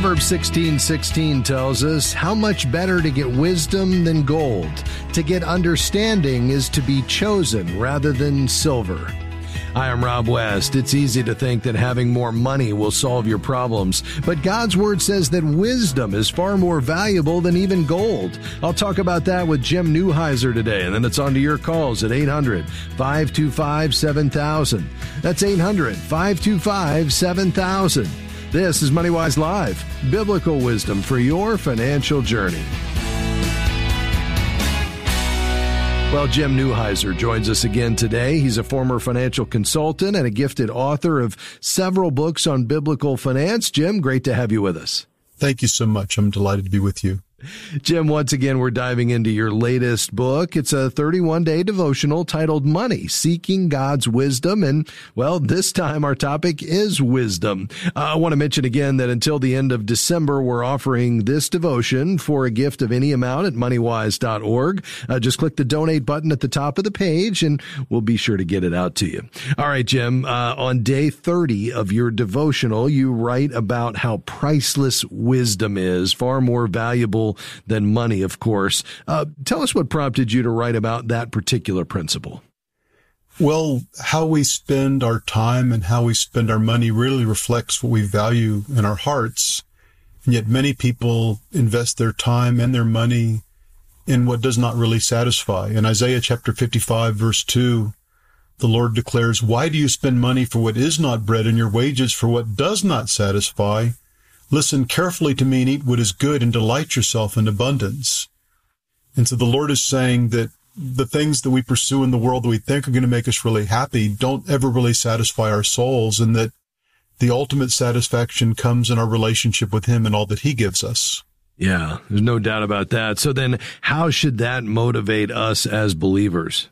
Proverbs 16 16 tells us how much better to get wisdom than gold. To get understanding is to be chosen rather than silver. I'm Rob West. It's easy to think that having more money will solve your problems, but God's Word says that wisdom is far more valuable than even gold. I'll talk about that with Jim Newheiser today, and then it's on to your calls at 800 525 7000. That's 800 525 7000. This is MoneyWise Live, biblical wisdom for your financial journey. Well, Jim Newheiser joins us again today. He's a former financial consultant and a gifted author of several books on biblical finance. Jim, great to have you with us. Thank you so much. I'm delighted to be with you. Jim, once again, we're diving into your latest book. It's a 31 day devotional titled Money, Seeking God's Wisdom. And well, this time our topic is wisdom. Uh, I want to mention again that until the end of December, we're offering this devotion for a gift of any amount at moneywise.org. Uh, just click the donate button at the top of the page and we'll be sure to get it out to you. All right, Jim, uh, on day 30 of your devotional, you write about how priceless wisdom is, far more valuable than money, of course. Uh, tell us what prompted you to write about that particular principle. Well, how we spend our time and how we spend our money really reflects what we value in our hearts. And yet many people invest their time and their money in what does not really satisfy. In Isaiah chapter 55 verse 2, the Lord declares, Why do you spend money for what is not bread and your wages for what does not satisfy? Listen carefully to me and eat what is good and delight yourself in abundance. And so the Lord is saying that the things that we pursue in the world that we think are going to make us really happy don't ever really satisfy our souls and that the ultimate satisfaction comes in our relationship with Him and all that He gives us. Yeah, there's no doubt about that. So then how should that motivate us as believers?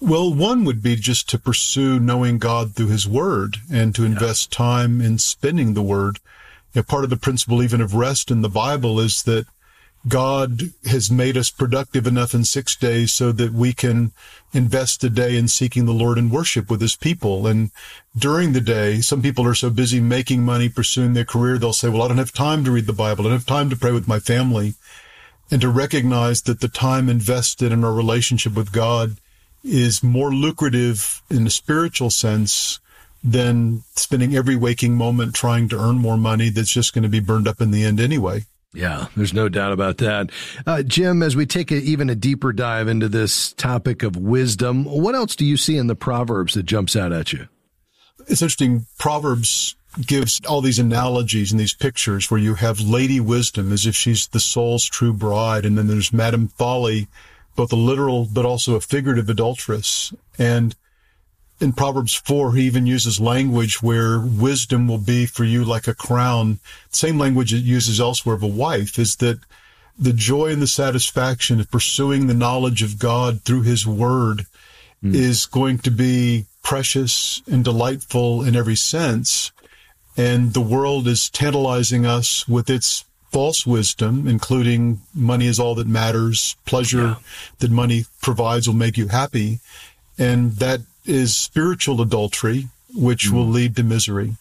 Well, one would be just to pursue knowing God through His Word and to invest yeah. time in spending the Word know, part of the principle even of rest in the Bible is that God has made us productive enough in six days so that we can invest a day in seeking the Lord and worship with his people. And during the day, some people are so busy making money, pursuing their career, they'll say, well, I don't have time to read the Bible. I don't have time to pray with my family. And to recognize that the time invested in our relationship with God is more lucrative in a spiritual sense than spending every waking moment trying to earn more money that's just going to be burned up in the end anyway. Yeah, there's no doubt about that. Uh, Jim, as we take a, even a deeper dive into this topic of wisdom, what else do you see in the Proverbs that jumps out at you? It's interesting. Proverbs gives all these analogies and these pictures where you have Lady Wisdom as if she's the soul's true bride, and then there's Madam Folly, both a literal but also a figurative adulteress. And in Proverbs 4, he even uses language where wisdom will be for you like a crown. Same language it uses elsewhere of a wife is that the joy and the satisfaction of pursuing the knowledge of God through his word mm. is going to be precious and delightful in every sense. And the world is tantalizing us with its false wisdom, including money is all that matters, pleasure yeah. that money provides will make you happy. And that is spiritual adultery, which mm. will lead to misery.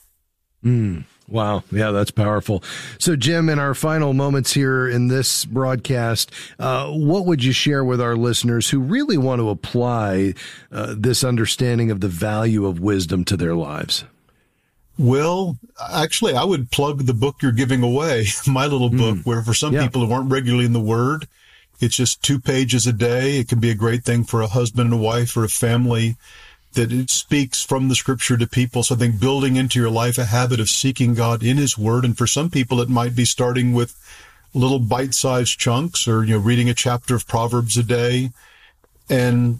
Mm. Wow. Yeah, that's powerful. So, Jim, in our final moments here in this broadcast, uh, what would you share with our listeners who really want to apply uh, this understanding of the value of wisdom to their lives? Well, actually, I would plug the book you're giving away, my little book, mm. where for some yeah. people who aren't regularly in the Word, it's just two pages a day. It can be a great thing for a husband and a wife or a family that it speaks from the scripture to people. So I think building into your life a habit of seeking God in his word. And for some people, it might be starting with little bite-sized chunks or, you know, reading a chapter of Proverbs a day and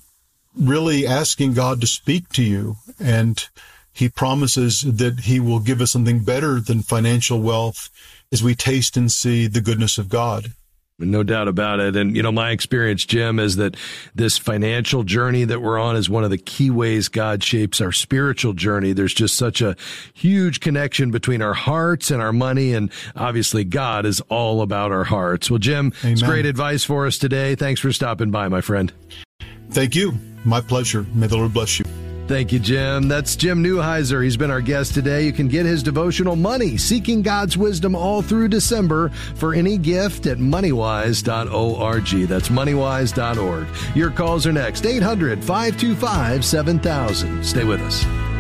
really asking God to speak to you. And he promises that he will give us something better than financial wealth as we taste and see the goodness of God. No doubt about it. And, you know, my experience, Jim, is that this financial journey that we're on is one of the key ways God shapes our spiritual journey. There's just such a huge connection between our hearts and our money. And obviously, God is all about our hearts. Well, Jim, Amen. it's great advice for us today. Thanks for stopping by, my friend. Thank you. My pleasure. May the Lord bless you. Thank you, Jim. That's Jim Newheiser. He's been our guest today. You can get his devotional Money, Seeking God's Wisdom all through December for any gift at moneywise.org. That's moneywise.org. Your calls are next 800 525 7000. Stay with us.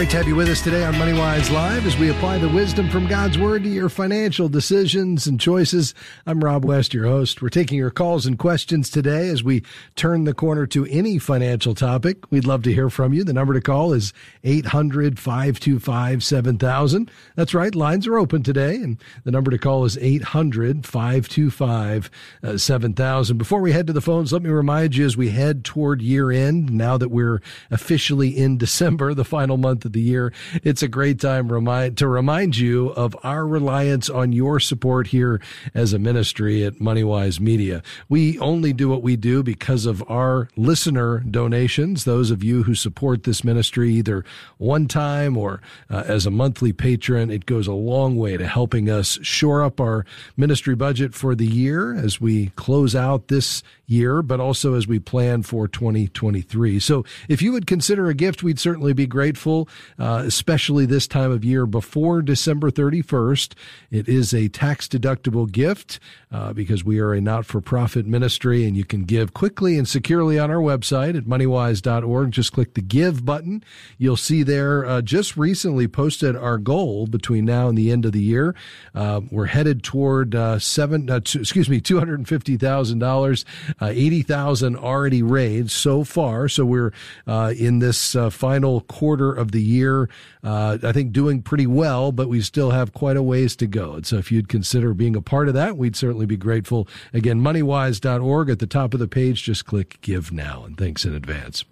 Great to have you with us today on MoneyWise Live as we apply the wisdom from God's Word to your financial decisions and choices. I'm Rob West, your host. We're taking your calls and questions today as we turn the corner to any financial topic. We'd love to hear from you. The number to call is 800 525 7000. That's right, lines are open today, and the number to call is 800 525 7000. Before we head to the phones, let me remind you as we head toward year end, now that we're officially in December, the final month of the year. It's a great time remind, to remind you of our reliance on your support here as a ministry at MoneyWise Media. We only do what we do because of our listener donations, those of you who support this ministry either one time or uh, as a monthly patron. It goes a long way to helping us shore up our ministry budget for the year as we close out this year, but also as we plan for 2023. So if you would consider a gift, we'd certainly be grateful uh, especially this time of year before December 31st. It is a tax deductible gift uh, because we are a not for profit ministry and you can give quickly and securely on our website at moneywise.org. Just click the give button. You'll see there uh, just recently posted our goal between now and the end of the year. Uh, we're headed toward uh, seven, uh, t- excuse me, $250,000, Uh, 80,000 already raised so far. So we're uh, in this uh, final quarter of the year. Uh, I think doing pretty well, but we still have quite a ways to go. And so if you'd consider being a part of that, we'd certainly be grateful. Again, moneywise.org at the top of the page. Just click give now and thanks in advance.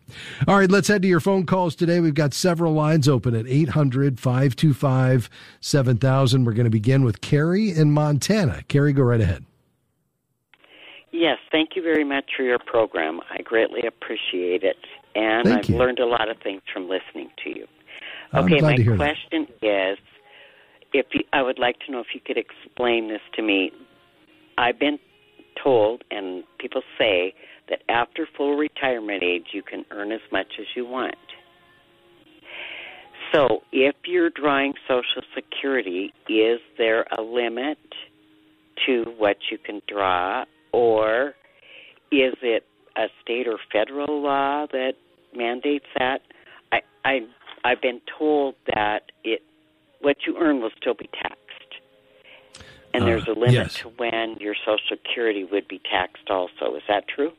All right, let's head to your phone calls today. We've got several lines open at 800 525 7000. We're going to begin with Carrie in Montana. Carrie, go right ahead. Yes, thank you very much for your program. I greatly appreciate it. And Thank I've you. learned a lot of things from listening to you. Okay, my question is if you, I would like to know if you could explain this to me. I've been told, and people say, that after full retirement age, you can earn as much as you want. So, if you're drawing Social Security, is there a limit to what you can draw, or is it a state or federal law that mandates that? I, I I've been told that it what you earn will still be taxed, and Uh, there's a limit yes. to when your Social Security would be taxed. Also, is that true?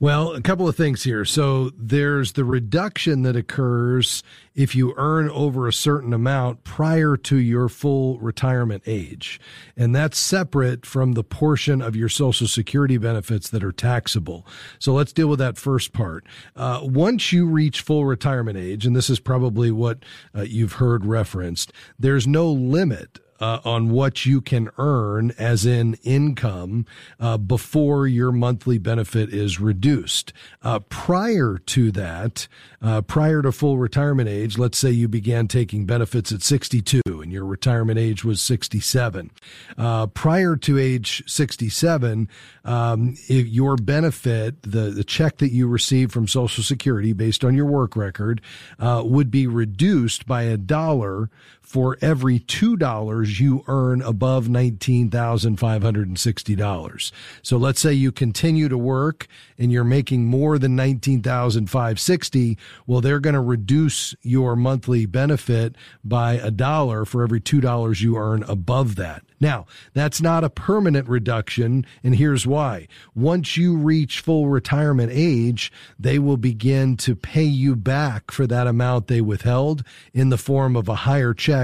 Well, a couple of things here. So there's the reduction that occurs if you earn over a certain amount prior to your full retirement age. And that's separate from the portion of your Social Security benefits that are taxable. So let's deal with that first part. Uh, once you reach full retirement age, and this is probably what uh, you've heard referenced, there's no limit uh, on what you can earn as in income uh, before your monthly benefit is reduced. Uh, prior to that, uh, prior to full retirement age, let's say you began taking benefits at 62 and your retirement age was 67. Uh, prior to age 67, um, if your benefit, the, the check that you receive from Social Security based on your work record, uh, would be reduced by a dollar for every two dollars you earn above nineteen thousand five hundred and sixty dollars. So let's say you continue to work and you're making more than nineteen thousand five sixty. Well, they're going to reduce your monthly benefit by a dollar for every two dollars you earn above that. Now, that's not a permanent reduction, and here's why. Once you reach full retirement age, they will begin to pay you back for that amount they withheld in the form of a higher check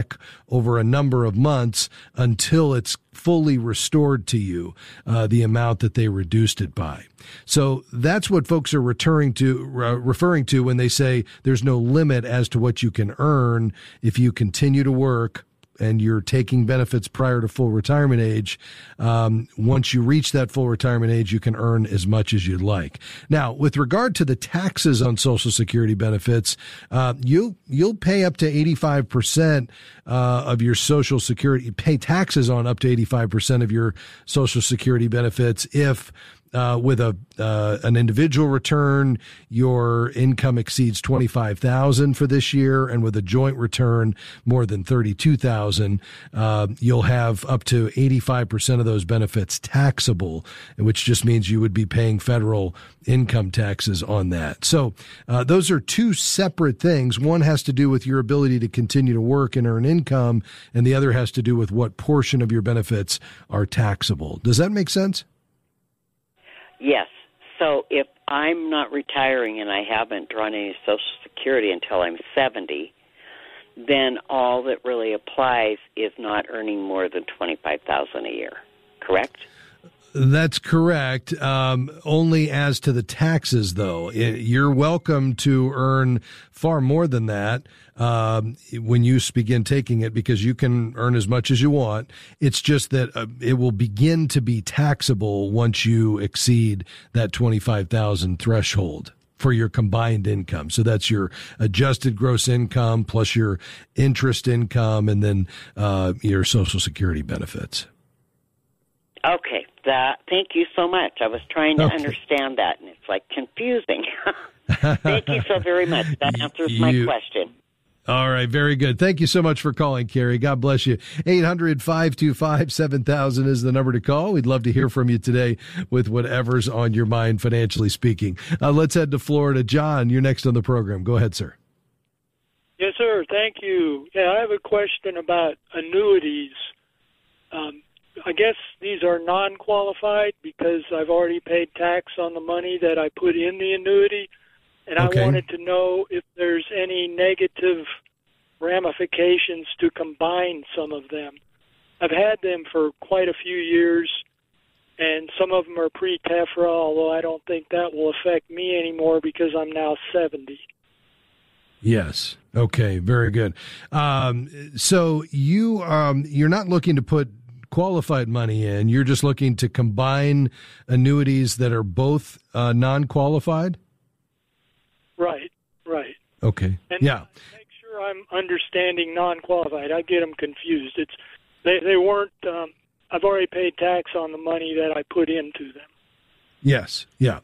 over a number of months until it's fully restored to you uh, the amount that they reduced it by. So that's what folks are returning to, referring to when they say there's no limit as to what you can earn if you continue to work and you're taking benefits prior to full retirement age, um, once you reach that full retirement age, you can earn as much as you'd like. Now, with regard to the taxes on Social Security benefits, uh, you you'll pay up to eighty five percent uh, of your Social Security pay taxes on up to eighty five percent of your Social Security benefits if uh, with a uh, an individual return, your income exceeds twenty five thousand for this year, and with a joint return more than thirty two thousand, uh, you'll have up to eighty five percent of those benefits taxable, which just means you would be paying federal income taxes on that. So uh, those are two separate things. One has to do with your ability to continue to work and earn income, and the other has to do with what portion of your benefits are taxable. Does that make sense? Yes. So if I'm not retiring and I haven't drawn any Social Security until I'm 70, then all that really applies is not earning more than 25,000 a year. Correct? That's correct. Um, only as to the taxes, though. You're welcome to earn far more than that um, when you begin taking it because you can earn as much as you want. It's just that uh, it will begin to be taxable once you exceed that 25,000 threshold for your combined income. So that's your adjusted gross income plus your interest income and then uh, your social security benefits. Okay, that. Thank you so much. I was trying to okay. understand that, and it's like confusing. Thank you so very much. That answers you, my question. All right, very good. Thank you so much for calling, Carrie. God bless you. 800 525 7000 is the number to call. We'd love to hear from you today with whatever's on your mind, financially speaking. Uh, let's head to Florida. John, you're next on the program. Go ahead, sir. Yes, sir. Thank you. Yeah, I have a question about annuities. Um, I guess these are non qualified because I've already paid tax on the money that I put in the annuity and okay. I wanted to know if there's any negative ramifications to combine some of them. I've had them for quite a few years, and some of them are pre-TEFRA, although I don't think that will affect me anymore because I'm now 70. Yes. Okay. Very good. Um, so you um, you're not looking to put qualified money in. You're just looking to combine annuities that are both uh, non-qualified. Right, right. Okay. And yeah. Make sure I'm understanding non-qualified. I get them confused. It's they they weren't. Um, I've already paid tax on the money that I put into them. Yes. Yeah.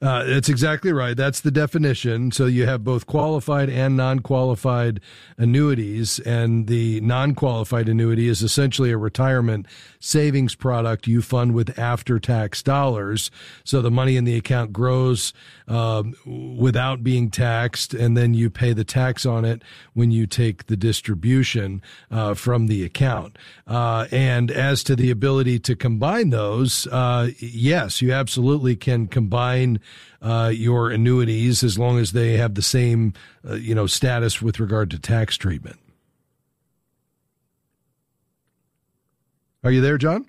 Uh, that's exactly right. That's the definition. So you have both qualified and non-qualified annuities, and the non-qualified annuity is essentially a retirement savings product you fund with after-tax dollars. So the money in the account grows um, without being taxed, and then you pay the tax on it when you take the distribution uh, from the account. Uh, and as to the ability to combine those, uh, yes, you absolutely can combine uh, your annuities as long as they have the same, uh, you know, status with regard to tax treatment. Are you there, John?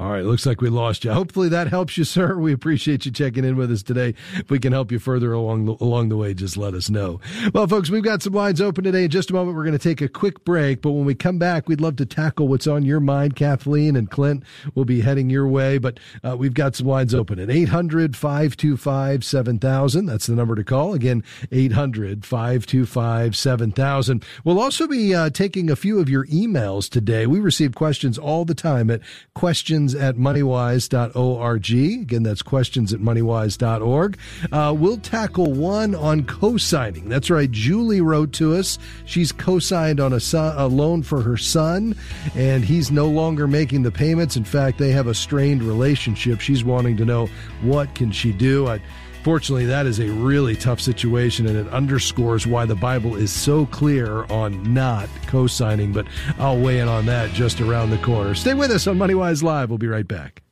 All right, looks like we lost you. Hopefully that helps you, sir. We appreciate you checking in with us today. If we can help you further along the, along the way, just let us know. Well, folks, we've got some lines open today. In just a moment, we're going to take a quick break, but when we come back, we'd love to tackle what's on your mind. Kathleen and Clint will be heading your way, but uh, we've got some lines open at 800-525-7000. That's the number to call. Again, 800-525-7000. We'll also be uh, taking a few of your emails today. We receive questions all the time at questions questions at moneywise.org. Again, that's questions at moneywise.org. Uh, we'll tackle one on co signing. That's right. Julie wrote to us. She's co signed on a, son, a loan for her son, and he's no longer making the payments. In fact, they have a strained relationship. She's wanting to know what can she do. I, Fortunately, that is a really tough situation, and it underscores why the Bible is so clear on not co signing. But I'll weigh in on that just around the corner. Stay with us on MoneyWise Live. We'll be right back.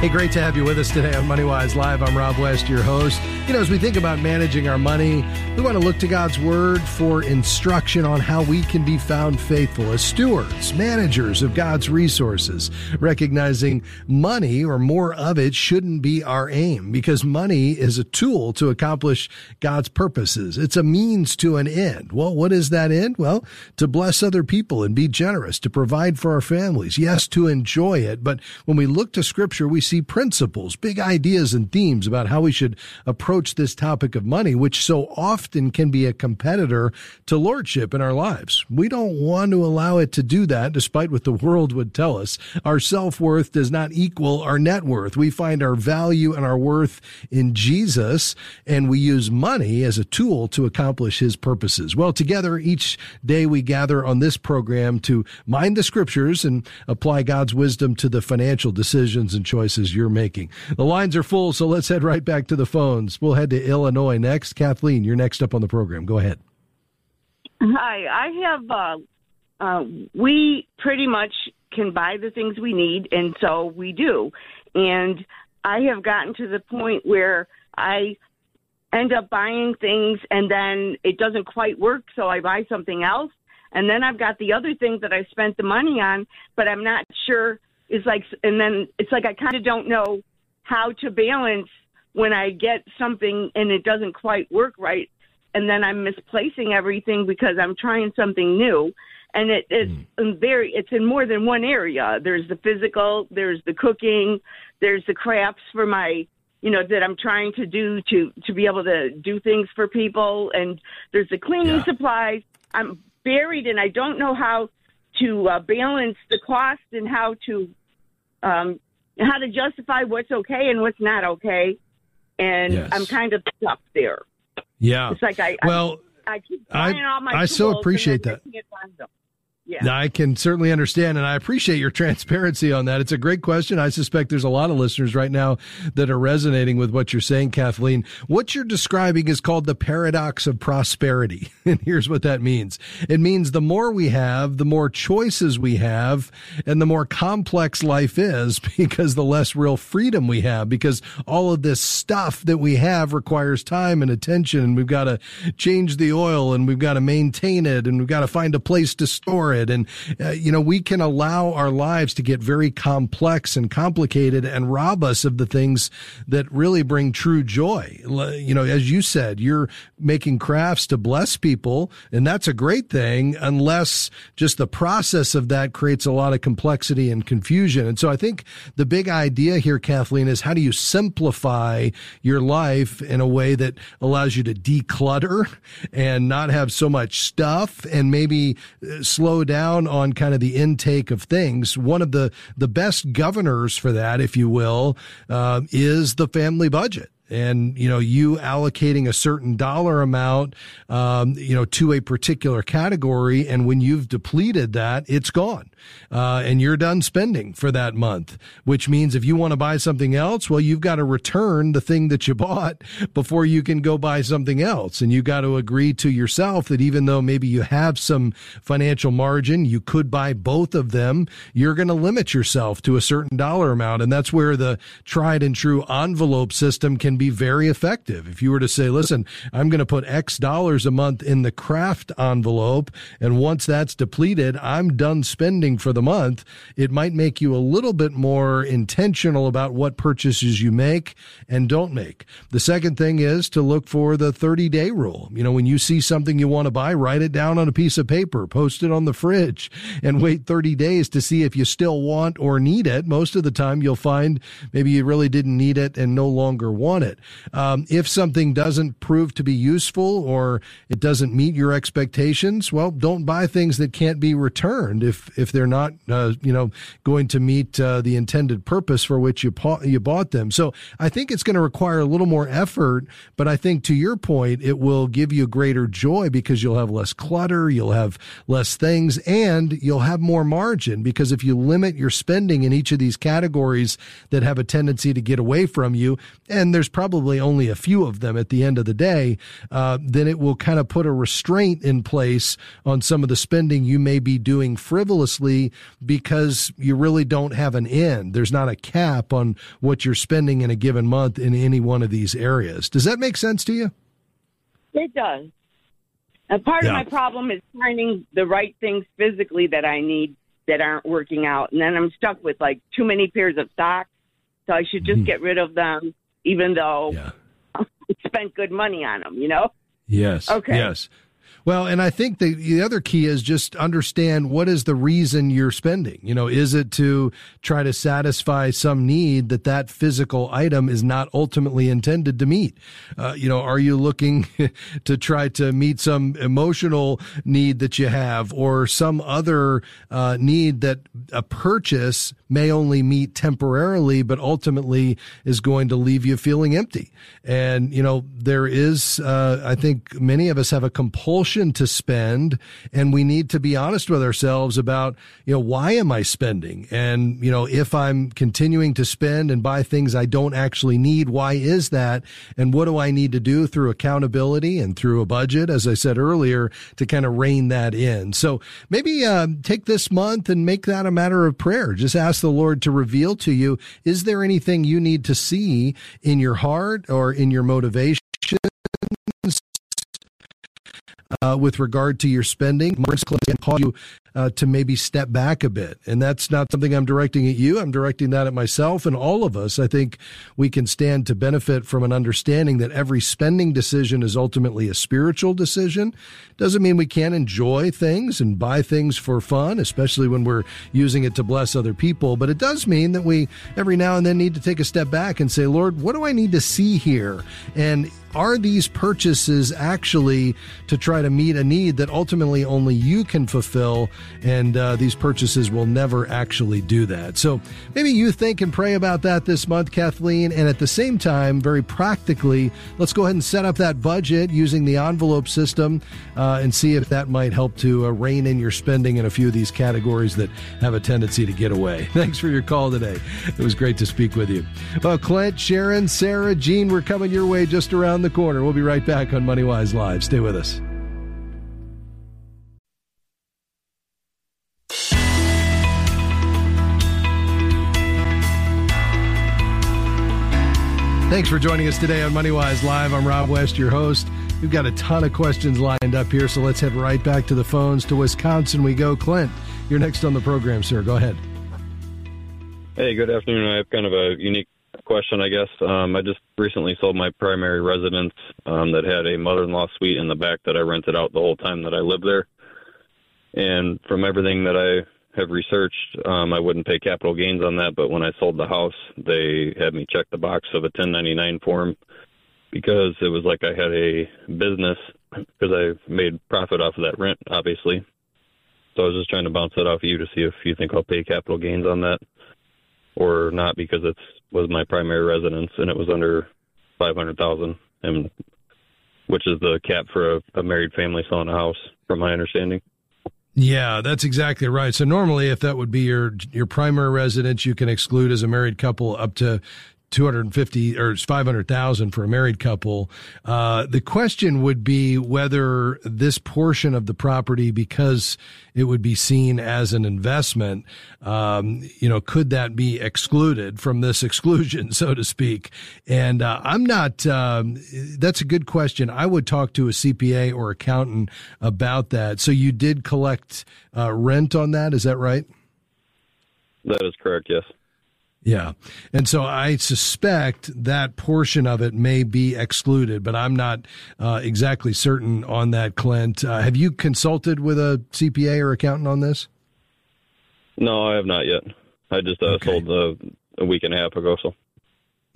Hey, great to have you with us today on MoneyWise Live. I'm Rob West, your host. You know, as we think about managing our money, we want to look to God's Word for instruction on how we can be found faithful as stewards, managers of God's resources, recognizing money or more of it shouldn't be our aim because money is a tool to accomplish God's purposes. It's a means to an end. Well, what is that end? Well, to bless other people and be generous, to provide for our families. Yes, to enjoy it. But when we look to Scripture, we see principles, big ideas and themes about how we should approach this topic of money, which so often can be a competitor to lordship in our lives. We don't want to allow it to do that, despite what the world would tell us. Our self-worth does not equal our net worth. We find our value and our worth in Jesus, and we use money as a tool to accomplish his purposes. Well, together each day we gather on this program to mind the scriptures and apply God's wisdom to the financial decisions and choices choices you're making. The lines are full, so let's head right back to the phones. We'll head to Illinois next. Kathleen, you're next up on the program. Go ahead. Hi, I have. Uh, uh, we pretty much can buy the things we need, and so we do. And I have gotten to the point where I end up buying things, and then it doesn't quite work, so I buy something else. And then I've got the other thing that I spent the money on, but I'm not sure is like, and then it's like I kind of don't know how to balance when I get something and it doesn't quite work right, and then I'm misplacing everything because I'm trying something new. And it, it's mm. very, it's in more than one area. There's the physical, there's the cooking, there's the crafts for my, you know, that I'm trying to do to to be able to do things for people, and there's the cleaning yeah. supplies. I'm buried, and I don't know how to uh, balance the cost and how to um, how to justify what's okay and what's not okay. And yes. I'm kind of stuck there. Yeah, it's like I well I, I keep buying I, all my I so appreciate that. Yeah. I can certainly understand, and I appreciate your transparency on that. It's a great question. I suspect there's a lot of listeners right now that are resonating with what you're saying, Kathleen. What you're describing is called the paradox of prosperity. And here's what that means. It means the more we have, the more choices we have, and the more complex life is because the less real freedom we have, because all of this stuff that we have requires time and attention, and we've got to change the oil, and we've got to maintain it, and we've got to find a place to store it it. And, uh, you know, we can allow our lives to get very complex and complicated and rob us of the things that really bring true joy. You know, as you said, you're making crafts to bless people, and that's a great thing, unless just the process of that creates a lot of complexity and confusion. And so I think the big idea here, Kathleen, is how do you simplify your life in a way that allows you to declutter and not have so much stuff and maybe uh, slow down on kind of the intake of things. One of the, the best governors for that, if you will, uh, is the family budget and you know you allocating a certain dollar amount um, you know to a particular category and when you've depleted that it's gone uh, and you're done spending for that month which means if you want to buy something else well you've got to return the thing that you bought before you can go buy something else and you got to agree to yourself that even though maybe you have some financial margin you could buy both of them you're going to limit yourself to a certain dollar amount and that's where the tried and true envelope system can be very effective. If you were to say, listen, I'm going to put X dollars a month in the craft envelope, and once that's depleted, I'm done spending for the month, it might make you a little bit more intentional about what purchases you make and don't make. The second thing is to look for the 30 day rule. You know, when you see something you want to buy, write it down on a piece of paper, post it on the fridge, and wait 30 days to see if you still want or need it. Most of the time, you'll find maybe you really didn't need it and no longer want it it. Um, if something doesn't prove to be useful or it doesn't meet your expectations, well, don't buy things that can't be returned if if they're not uh, you know going to meet uh, the intended purpose for which you pa- you bought them. So I think it's going to require a little more effort, but I think to your point, it will give you greater joy because you'll have less clutter, you'll have less things, and you'll have more margin because if you limit your spending in each of these categories that have a tendency to get away from you, and there's probably only a few of them at the end of the day, uh, then it will kind of put a restraint in place on some of the spending you may be doing frivolously because you really don't have an end. There's not a cap on what you're spending in a given month in any one of these areas. Does that make sense to you? It does. And part yeah. of my problem is finding the right things physically that I need that aren't working out. And then I'm stuck with like too many pairs of socks. So I should just mm. get rid of them, even though yeah. I spent good money on them, you know? Yes. Okay. Yes. Well, and I think the, the other key is just understand what is the reason you're spending. You know, is it to try to satisfy some need that that physical item is not ultimately intended to meet? Uh, you know, are you looking to try to meet some emotional need that you have or some other uh, need that a purchase may only meet temporarily, but ultimately is going to leave you feeling empty? And, you know, there is, uh, I think many of us have a compulsion to spend and we need to be honest with ourselves about, you know, why am I spending? And, you know, if I'm continuing to spend and buy things I don't actually need, why is that? And what do I need to do through accountability and through a budget, as I said earlier, to kind of rein that in? So maybe uh, take this month and make that a matter of prayer. Just ask the Lord to reveal to you, is there anything you need to see in your heart or in your motivation uh, with regard to your spending. Mark's can call you uh, to maybe step back a bit. And that's not something I'm directing at you. I'm directing that at myself and all of us. I think we can stand to benefit from an understanding that every spending decision is ultimately a spiritual decision. Doesn't mean we can't enjoy things and buy things for fun, especially when we're using it to bless other people. But it does mean that we every now and then need to take a step back and say, Lord, what do I need to see here? And are these purchases actually to try to meet a need that ultimately only you can fulfill and uh, these purchases will never actually do that. So maybe you think and pray about that this month, Kathleen, and at the same time, very practically, let's go ahead and set up that budget using the envelope system uh, and see if that might help to uh, rein in your spending in a few of these categories that have a tendency to get away. Thanks for your call today. It was great to speak with you. Well, Clint, Sharon, Sarah, Jean, we're coming your way just around the corner. We'll be right back on MoneyWise Live. Stay with us. Thanks for joining us today on MoneyWise Live. I'm Rob West, your host. We've got a ton of questions lined up here, so let's head right back to the phones. To Wisconsin we go. Clint, you're next on the program, sir. Go ahead. Hey, good afternoon. I have kind of a unique question, I guess. Um, I just recently sold my primary residence um, that had a mother-in-law suite in the back that I rented out the whole time that I lived there. And from everything that I have researched, um, I wouldn't pay capital gains on that. But when I sold the house, they had me check the box of a 1099 form because it was like I had a business because I made profit off of that rent, obviously. So I was just trying to bounce that off of you to see if you think I'll pay capital gains on that or not because it was my primary residence and it was under 500,000 and which is the cap for a, a married family selling a house from my understanding. Yeah, that's exactly right. So normally, if that would be your your primary residence, you can exclude as a married couple up to 250 or 500,000 for a married couple. Uh, the question would be whether this portion of the property, because it would be seen as an investment, um, you know, could that be excluded from this exclusion, so to speak? And uh, I'm not, um, that's a good question. I would talk to a CPA or accountant about that. So you did collect uh, rent on that, is that right? That is correct, yes. Yeah. And so I suspect that portion of it may be excluded, but I'm not uh, exactly certain on that, Clint. Uh, have you consulted with a CPA or accountant on this? No, I have not yet. I just uh, okay. sold uh, a week and a half ago, so.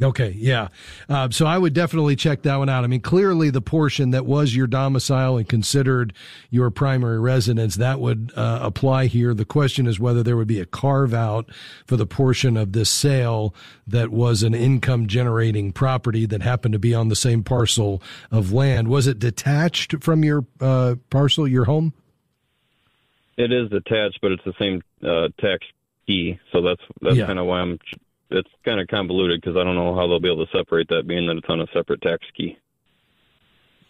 Okay, yeah. Uh, so I would definitely check that one out. I mean, clearly the portion that was your domicile and considered your primary residence, that would uh, apply here. The question is whether there would be a carve out for the portion of this sale that was an income generating property that happened to be on the same parcel of land. Was it detached from your uh, parcel, your home? It is detached, but it's the same uh, tax key. So that's, that's yeah. kind of why I'm it's kind of convoluted because I don't know how they'll be able to separate that, being that it's on a separate tax key.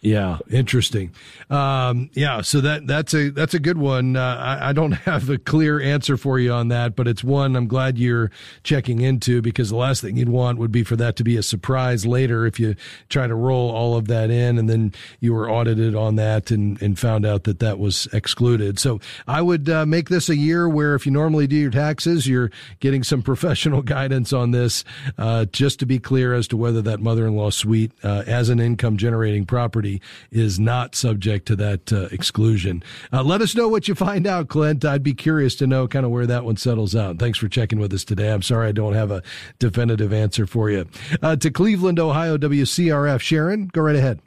Yeah, interesting. Um, yeah, so that that's a that's a good one. Uh, I, I, don't have a clear answer for you on that, but it's one I'm glad you're checking into because the last thing you'd want would be for that to be a surprise later if you try to roll all of that in and then you were audited on that and, and found out that that was excluded. So I would uh, make this a year where if you normally do your taxes, you're getting some professional guidance on this, uh, just to be clear as to whether that mother-in-law suite uh, as an income generating property is not subject to that uh, exclusion. Uh, let us know what you find out, Clint. I'd be curious to know kind of where that one settles out. Thanks for checking with us today. I'm sorry I don't have a definitive answer for you. Uh, to Cleveland, Ohio, WCRF. Sharon, go right ahead.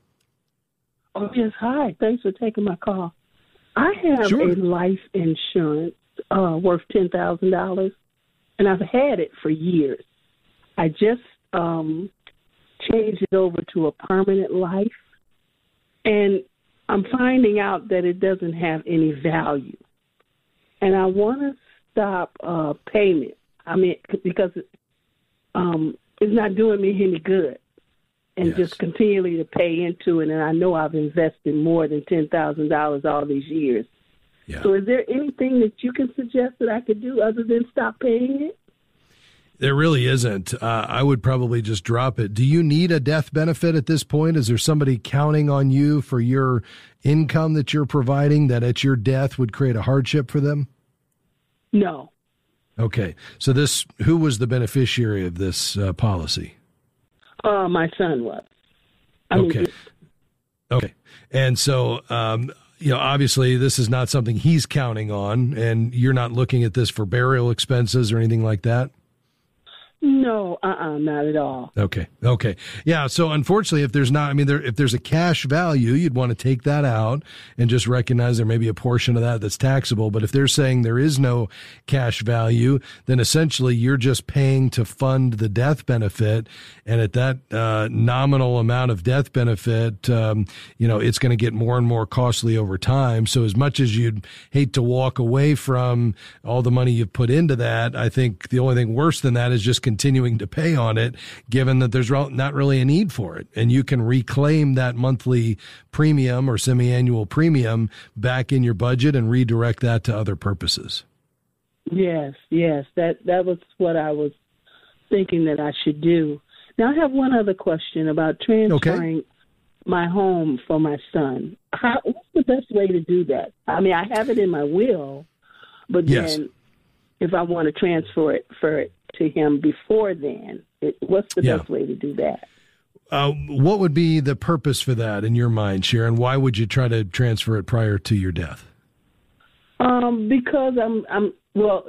Oh, yes. Hi. Thanks for taking my call. I have sure. a life insurance uh, worth $10,000, and I've had it for years. I just um, changed it over to a permanent life and I'm finding out that it doesn't have any value. And I want to stop uh, payment. I mean, because um, it's not doing me any good. And yes. just continually to pay into it. And I know I've invested more than $10,000 all these years. Yeah. So is there anything that you can suggest that I could do other than stop paying it? There really isn't. Uh, I would probably just drop it. Do you need a death benefit at this point? Is there somebody counting on you for your income that you're providing that at your death would create a hardship for them? No. Okay. So this, who was the beneficiary of this uh, policy? Uh, my son was. I okay. Mean, okay. And so, um, you know, obviously this is not something he's counting on, and you're not looking at this for burial expenses or anything like that. No, uh, uh-uh, not at all. Okay, okay, yeah. So unfortunately, if there's not, I mean, there, if there's a cash value, you'd want to take that out and just recognize there may be a portion of that that's taxable. But if they're saying there is no cash value, then essentially you're just paying to fund the death benefit, and at that uh, nominal amount of death benefit, um, you know, it's going to get more and more costly over time. So as much as you'd hate to walk away from all the money you've put into that, I think the only thing worse than that is just continuing to pay on it, given that there's not really a need for it. And you can reclaim that monthly premium or semi-annual premium back in your budget and redirect that to other purposes. Yes, yes, that that was what I was thinking that I should do. Now I have one other question about transferring okay. my home for my son. How, what's the best way to do that? I mean, I have it in my will, but yes. then if I want to transfer it for it to him before then. It, what's the yeah. best way to do that? Uh, what would be the purpose for that in your mind, Sharon? Why would you try to transfer it prior to your death? Um, because I'm, I'm well,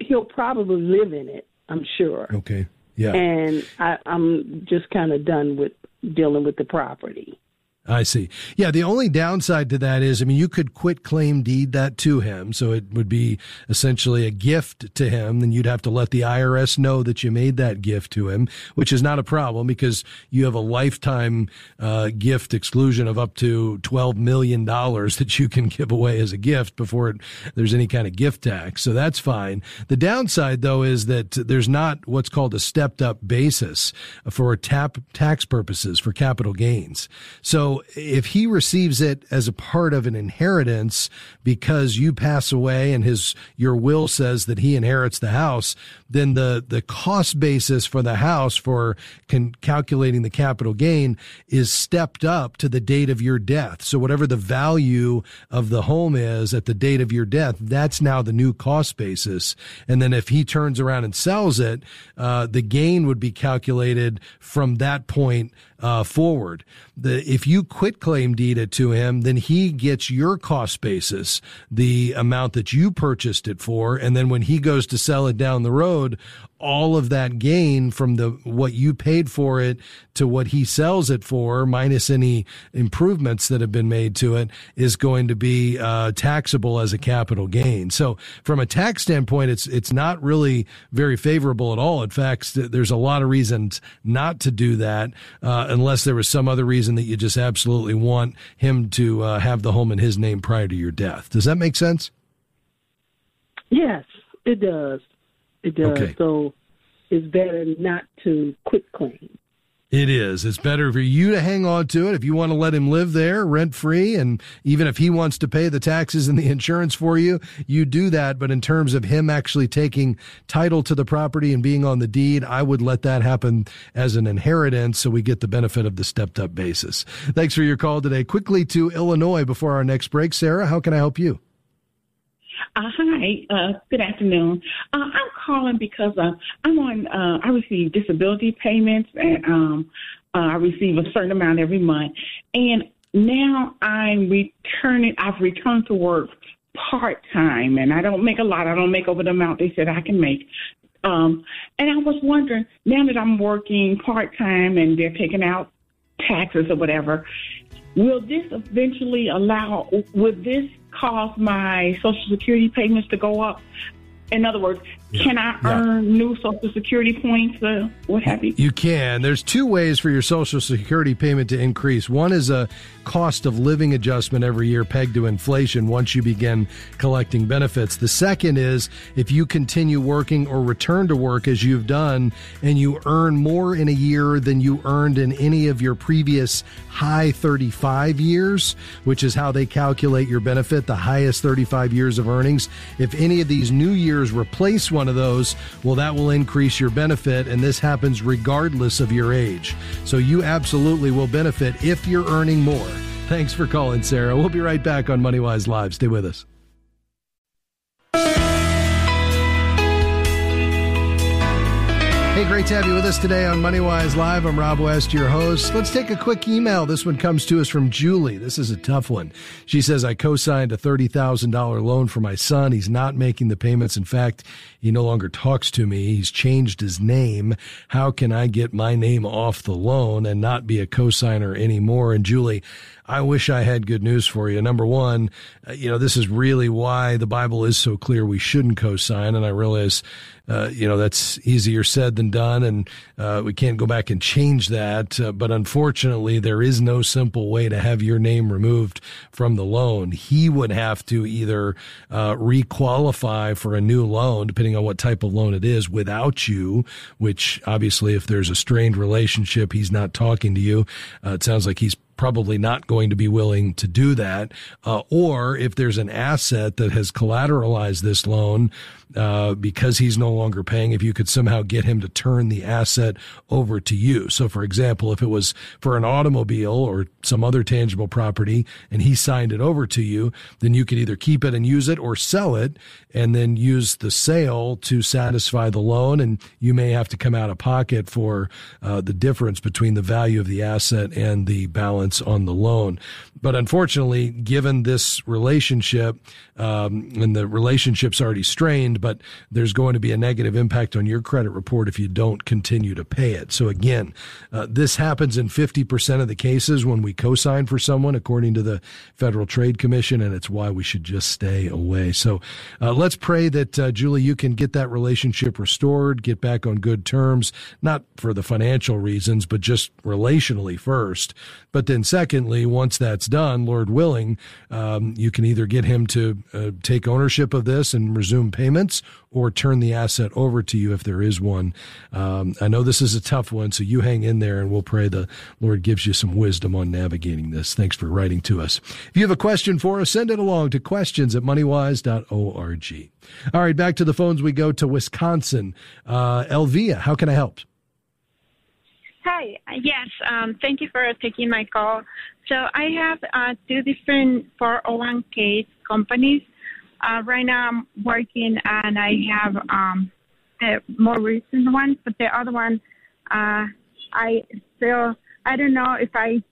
he'll probably live in it. I'm sure. Okay. Yeah. And I, I'm just kind of done with dealing with the property. I see. Yeah, the only downside to that is, I mean, you could quit claim deed that to him, so it would be essentially a gift to him. Then you'd have to let the IRS know that you made that gift to him, which is not a problem because you have a lifetime uh, gift exclusion of up to twelve million dollars that you can give away as a gift before it, there's any kind of gift tax. So that's fine. The downside, though, is that there's not what's called a stepped up basis for tap tax purposes for capital gains. So if he receives it as a part of an inheritance because you pass away and his your will says that he inherits the house, then the the cost basis for the house for calculating the capital gain is stepped up to the date of your death. So whatever the value of the home is at the date of your death, that's now the new cost basis. And then if he turns around and sells it, uh, the gain would be calculated from that point uh, forward. The, if you quit claim deed it to him, then he gets your cost basis, the amount that you purchased it for. And then when he goes to sell it down the road, all of that gain from the what you paid for it to what he sells it for, minus any improvements that have been made to it, is going to be uh, taxable as a capital gain. So, from a tax standpoint, it's it's not really very favorable at all. In fact, there's a lot of reasons not to do that, uh, unless there was some other reason that you just absolutely want him to uh, have the home in his name prior to your death. Does that make sense? Yes, it does. It does. Okay. So it's better not to quit claim. It is. It's better for you to hang on to it if you want to let him live there rent free. And even if he wants to pay the taxes and the insurance for you, you do that. But in terms of him actually taking title to the property and being on the deed, I would let that happen as an inheritance so we get the benefit of the stepped up basis. Thanks for your call today. Quickly to Illinois before our next break. Sarah, how can I help you? Uh, hi, uh, good afternoon. Uh, I'm calling because uh, I'm on. Uh, I receive disability payments, and um, uh, I receive a certain amount every month. And now I'm returning. I've returned to work part time, and I don't make a lot. I don't make over the amount they said I can make. Um, and I was wondering now that I'm working part time and they're taking out taxes or whatever, will this eventually allow? Would this cause my Social Security payments to go up? In other words, yeah. can I yeah. earn new Social Security points? Uh, what have you? You can. There's two ways for your Social Security payment to increase. One is a cost of living adjustment every year pegged to inflation once you begin collecting benefits. The second is if you continue working or return to work as you've done and you earn more in a year than you earned in any of your previous high 35 years, which is how they calculate your benefit, the highest 35 years of earnings. If any of these new years replace one of those, well, that will increase your benefit. And this happens regardless of your age. So you absolutely will benefit if you're earning more. Thanks for calling, Sarah. We'll be right back on MoneyWise Live. Stay with us. Hey, great to have you with us today on MoneyWise Live. I'm Rob West, your host. Let's take a quick email. This one comes to us from Julie. This is a tough one. She says, I co-signed a $30,000 loan for my son. He's not making the payments. In fact, he no longer talks to me. He's changed his name. How can I get my name off the loan and not be a co-signer anymore? And Julie, I wish I had good news for you. Number one, uh, you know, this is really why the Bible is so clear we shouldn't co-sign. And I realize, uh, you know, that's easier said than done. And, uh, we can't go back and change that. Uh, but unfortunately, there is no simple way to have your name removed from the loan. He would have to either, uh, requalify for a new loan, depending on what type of loan it is without you, which obviously if there's a strained relationship, he's not talking to you. It sounds like he's probably not going to be willing to do that. Uh, or if there's an asset that has collateralized this loan, uh, because he's no longer paying, if you could somehow get him to turn the asset over to you. So, for example, if it was for an automobile or some other tangible property and he signed it over to you, then you could either keep it and use it or sell it and then use the sale to satisfy the loan. And you may have to come out of pocket for uh, the difference between the value of the asset and the balance on the loan. But unfortunately, given this relationship, um, and the relationship's already strained, but there's going to be a negative impact on your credit report if you don't continue to pay it. So again, uh, this happens in 50% of the cases when we co-sign for someone, according to the Federal Trade Commission, and it's why we should just stay away. So uh, let's pray that uh, Julie, you can get that relationship restored, get back on good terms, not for the financial reasons, but just relationally first. But then secondly, once that's done, Lord willing, um, you can either get him to uh, take ownership of this and resume or turn the asset over to you if there is one. Um, I know this is a tough one, so you hang in there and we'll pray the Lord gives you some wisdom on navigating this. Thanks for writing to us. If you have a question for us, send it along to questions at moneywise.org. All right, back to the phones we go to Wisconsin. Uh, Elvia, how can I help? Hi. Yes. Um, thank you for taking my call. So I have uh, two different 401k companies. Uh, right now I'm working and I have um, the more recent one, but the other one, uh, I still, I don't know if I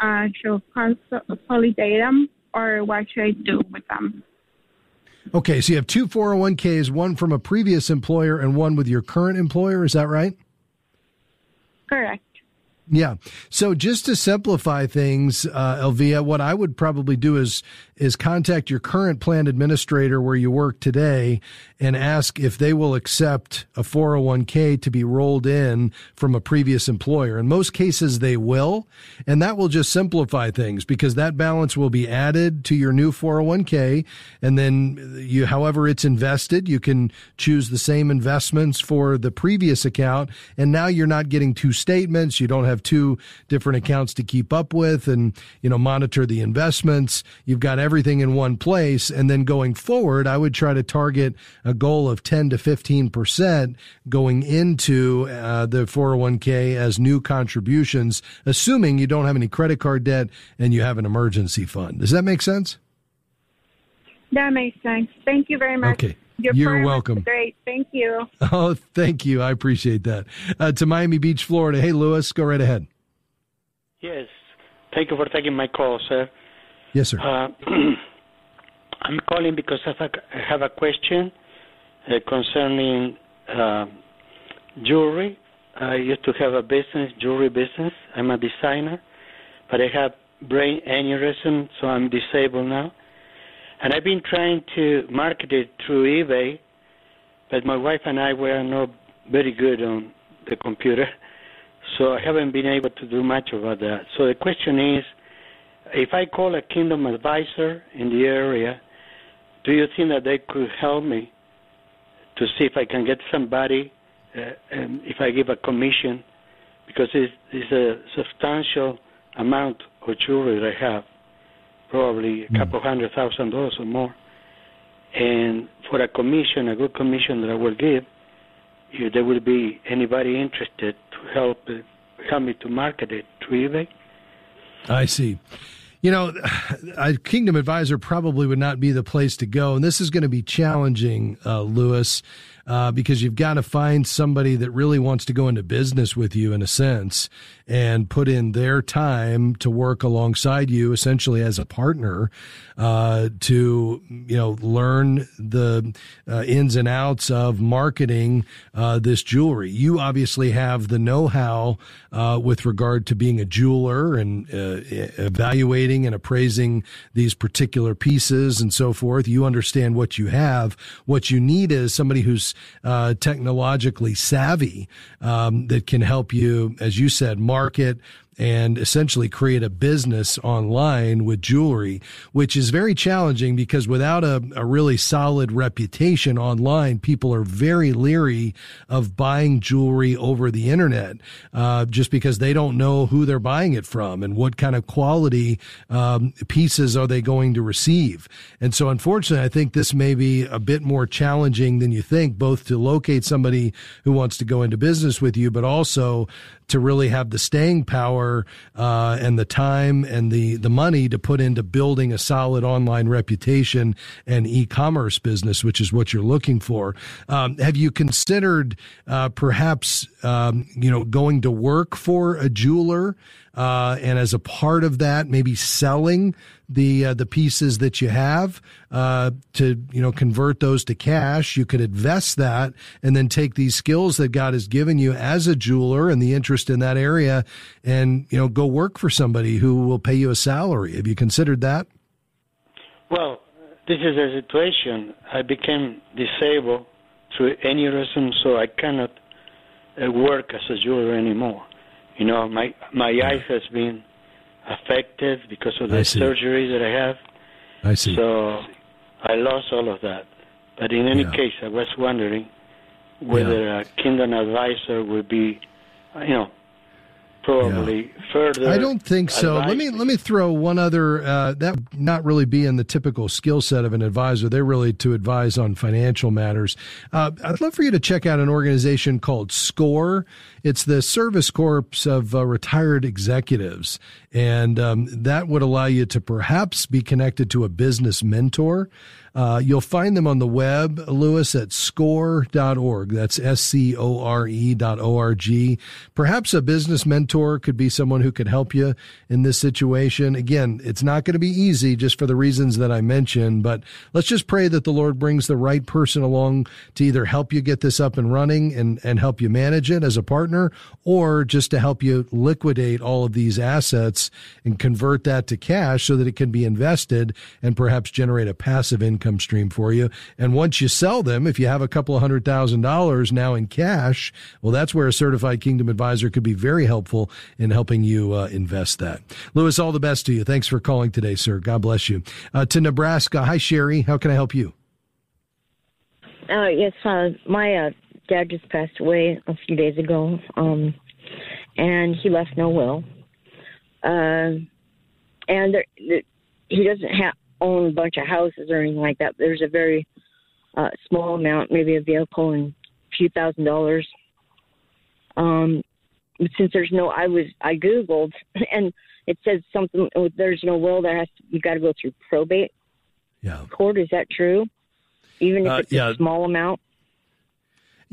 uh, should consolidate them or what should I do with them. Okay, so you have two 401ks, one from a previous employer and one with your current employer. Is that right? Correct. Yeah. So just to simplify things, uh, Elvia, what I would probably do is is contact your current plan administrator where you work today and ask if they will accept a 401k to be rolled in from a previous employer. In most cases, they will. And that will just simplify things because that balance will be added to your new 401k. And then you, however it's invested, you can choose the same investments for the previous account. And now you're not getting two statements. You don't have two different accounts to keep up with and, you know, monitor the investments. You've got everything in one place. And then going forward, I would try to target a goal of 10 to 15% going into uh, the 401k as new contributions, assuming you don't have any credit card debt and you have an emergency fund. Does that make sense? That makes sense. Thank you very much. Okay. Your You're welcome. Great. Thank you. Oh, thank you. I appreciate that. Uh, to Miami Beach, Florida. Hey, Lewis, go right ahead. Yes. Thank you for taking my call, sir. Yes, sir. Uh, I'm calling because I have a question uh, concerning uh, jewelry. I used to have a business, jewelry business. I'm a designer, but I have brain aneurysm, so I'm disabled now. And I've been trying to market it through eBay, but my wife and I were not very good on the computer, so I haven't been able to do much about that. So the question is, if I call a Kingdom advisor in the area, do you think that they could help me to see if I can get somebody, uh, and if I give a commission, because it's, it's a substantial amount of jewelry that I have, probably a mm. couple hundred thousand dollars or more. And for a commission, a good commission that I will give, if there will be anybody interested to help uh, help me to market it through eBay. I see. You know, a Kingdom Advisor probably would not be the place to go. And this is going to be challenging, uh, Lewis, uh, because you've got to find somebody that really wants to go into business with you in a sense and put in their time to work alongside you essentially as a partner uh, to you know learn the uh, ins and outs of marketing uh, this jewelry. You obviously have the know-how uh, with regard to being a jeweler and uh, evaluating and appraising these particular pieces and so forth. You understand what you have. What you need is somebody who's uh, technologically savvy um, that can help you, as you said, market and essentially create a business online with jewelry, which is very challenging because without a, a really solid reputation online, people are very leery of buying jewelry over the internet, uh, just because they don't know who they're buying it from and what kind of quality um, pieces are they going to receive. And so, unfortunately, I think this may be a bit more challenging than you think, both to locate somebody who wants to go into business with you, but also to really have the staying power uh, and the time and the the money to put into building a solid online reputation and e-commerce business, which is what you're looking for. Um, have you considered uh, perhaps um, you know going to work for a jeweler? Uh, and as a part of that, maybe selling the uh, the pieces that you have uh, to you know convert those to cash. You could invest that and then take these skills that God has given you as a jeweler and the interest in that area, and you know go work for somebody who will pay you a salary. Have you considered that? Well, this is a situation. I became disabled through aneurysm, so I cannot uh, work as a jeweler anymore. You know, my my eyes has been affected because of the surgery that I have. I see. So I lost all of that. But in any yeah. case, I was wondering whether yeah. a Kingdom advisor would be, you know, probably yeah. further. I don't think so. Let me let me throw one other uh, that not really be in the typical skill set of an advisor. They're really to advise on financial matters. Uh, I'd love for you to check out an organization called SCORE. It's the Service Corps of uh, Retired Executives, and um, that would allow you to perhaps be connected to a business mentor. Uh, you'll find them on the web, Lewis, at score.org. That's S-C-O-R-E dot O-R-G. Perhaps a business mentor could be someone who could help you in this situation. Again, it's not going to be easy just for the reasons that I mentioned, but let's just pray that the Lord brings the right person along to either help you get this up and running and, and help you manage it as a partner or just to help you liquidate all of these assets and convert that to cash so that it can be invested and perhaps generate a passive income stream for you. And once you sell them, if you have a couple of hundred thousand dollars now in cash, well, that's where a certified kingdom advisor could be very helpful in helping you uh, invest that. Lewis, all the best to you. Thanks for calling today, sir. God bless you. Uh, to Nebraska. Hi, Sherry. How can I help you? Uh, yes, uh, my uh, dad just passed away a few days ago, um, and he left no will. Uh, and there, he doesn't have own a bunch of houses or anything like that. There's a very uh, small amount, maybe a vehicle and a few thousand dollars. Um, since there's no, I was I googled and it says something. There's no will. There has to, you got to go through probate. Yeah. Court is that true? Even if Uh, it's yeah. a small amount.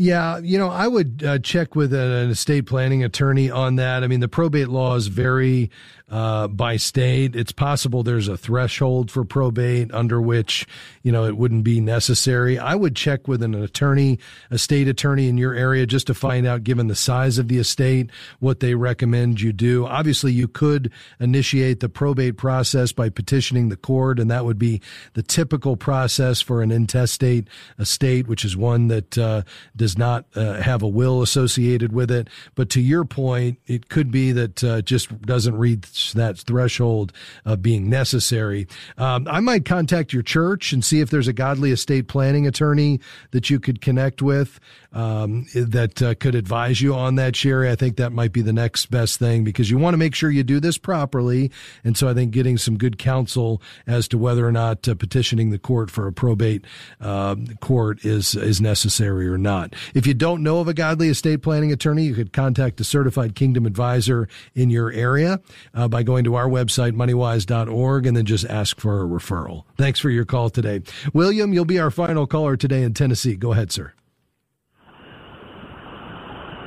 Yeah, you know, I would uh, check with an estate planning attorney on that. I mean, the probate laws vary uh, by state. It's possible there's a threshold for probate under which, you know, it wouldn't be necessary. I would check with an attorney, a state attorney in your area just to find out, given the size of the estate, what they recommend you do. Obviously, you could initiate the probate process by petitioning the court, and that would be the typical process for an intestate estate, which is one that uh, does not uh, have a will associated with it. But to your point, it could be that uh, just doesn't reach that threshold of being necessary. Um, I might contact your church and see if there's a godly estate planning attorney that you could connect with um, that uh, could advise you on that, Sherry. I think that might be the next best thing because you want to make sure you do this properly. And so I think getting some good counsel as to whether or not uh, petitioning the court for a probate um, court is is necessary or not. If you don't know of a godly estate planning attorney, you could contact a certified kingdom advisor in your area uh, by going to our website, moneywise.org, and then just ask for a referral. Thanks for your call today. William, you'll be our final caller today in Tennessee. Go ahead, sir.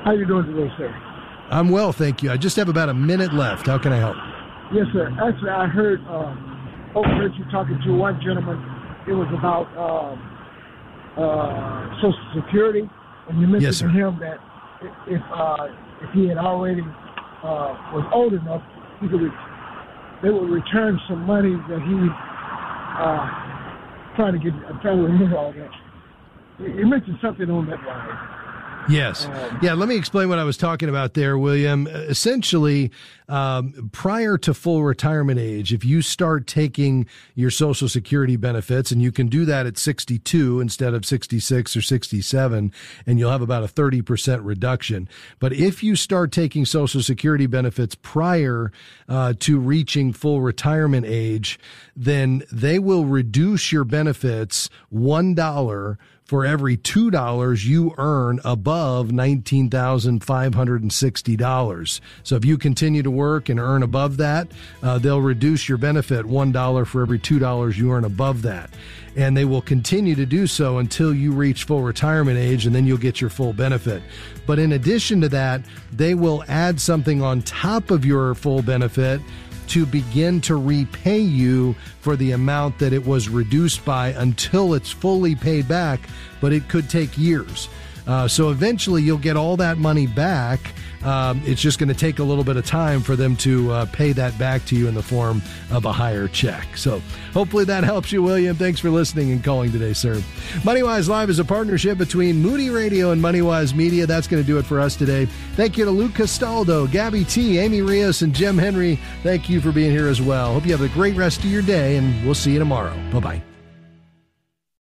How are you doing today, sir? I'm well, thank you. I just have about a minute left. How can I help? Yes, sir. Actually, I heard uh, overheard you talking to one gentleman. It was about uh, uh, Social Security, and you mentioned Yes, to him that if uh, if he had already uh, was old enough, he could re- they would return some money that he uh, trying to get. I'm trying to remember all that. You mentioned something on that line. Yes. Yeah. Let me explain what I was talking about there, William. Essentially, um, prior to full retirement age, if you start taking your Social Security benefits, and you can do that at 62 instead of 66 or 67, and you'll have about a 30% reduction. But if you start taking Social Security benefits prior uh, to reaching full retirement age, then they will reduce your benefits $1 for every $2 you earn above $19,560. So if you continue to work and earn above that, uh, they'll reduce your benefit $1 for every $2 you earn above that. And they will continue to do so until you reach full retirement age and then you'll get your full benefit. But in addition to that, they will add something on top of your full benefit to begin to repay you for the amount that it was reduced by until it's fully paid back, but it could take years. Uh, so eventually you'll get all that money back. Um, it's just going to take a little bit of time for them to uh, pay that back to you in the form of a higher check. So hopefully that helps you, William. Thanks for listening and calling today, sir. MoneyWise Live is a partnership between Moody Radio and MoneyWise Media. That's going to do it for us today. Thank you to Luke Castaldo, Gabby T, Amy Rios, and Jim Henry. Thank you for being here as well. Hope you have a great rest of your day, and we'll see you tomorrow. Bye bye.